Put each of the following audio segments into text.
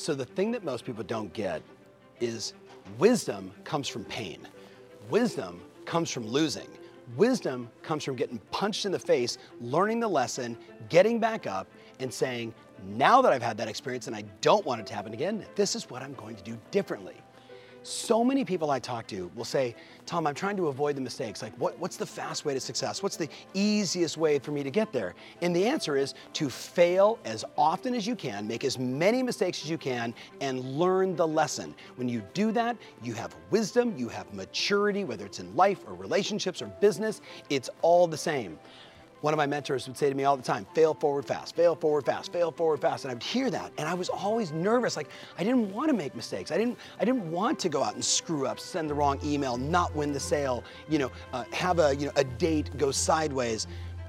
So the thing that most people don't get is wisdom comes from pain. Wisdom comes from losing. Wisdom comes from getting punched in the face, learning the lesson, getting back up, and saying, now that I've had that experience and I don't want it to happen again, this is what I'm going to do differently. So many people I talk to will say, Tom, I'm trying to avoid the mistakes. Like, what, what's the fast way to success? What's the easiest way for me to get there? And the answer is to fail as often as you can, make as many mistakes as you can, and learn the lesson. When you do that, you have wisdom, you have maturity, whether it's in life or relationships or business, it's all the same. One of my mentors would say to me all the time, fail forward fast, fail forward fast, fail forward fast. And I would hear that. And I was always nervous. Like I didn't want to make mistakes. I didn't, I didn't want to go out and screw up, send the wrong email, not win the sale, you know, uh, have a, you know, a date go sideways.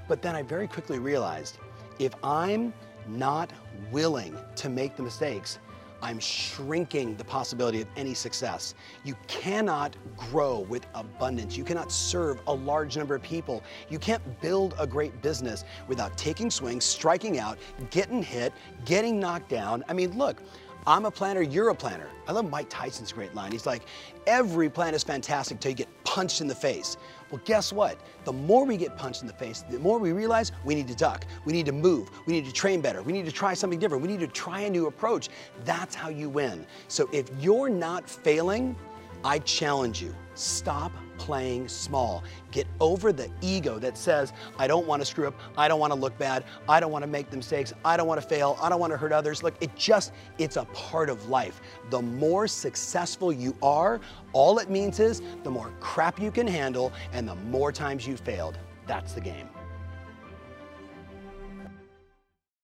But then I very quickly realized if I'm not willing to make the mistakes, I'm shrinking the possibility of any success. You cannot grow with abundance. You cannot serve a large number of people. You can't build a great business without taking swings, striking out, getting hit, getting knocked down. I mean, look, I'm a planner, you're a planner. I love Mike Tyson's great line. He's like, every plan is fantastic till you get punched in the face. Well, guess what? The more we get punched in the face, the more we realize we need to duck, we need to move, we need to train better, we need to try something different, we need to try a new approach. That's how you win. So if you're not failing, I challenge you, stop playing small. Get over the ego that says, I don't want to screw up, I don't want to look bad, I don't want to make mistakes, I don't want to fail, I don't want to hurt others. Look, it just, it's a part of life. The more successful you are, all it means is the more crap you can handle and the more times you failed. That's the game.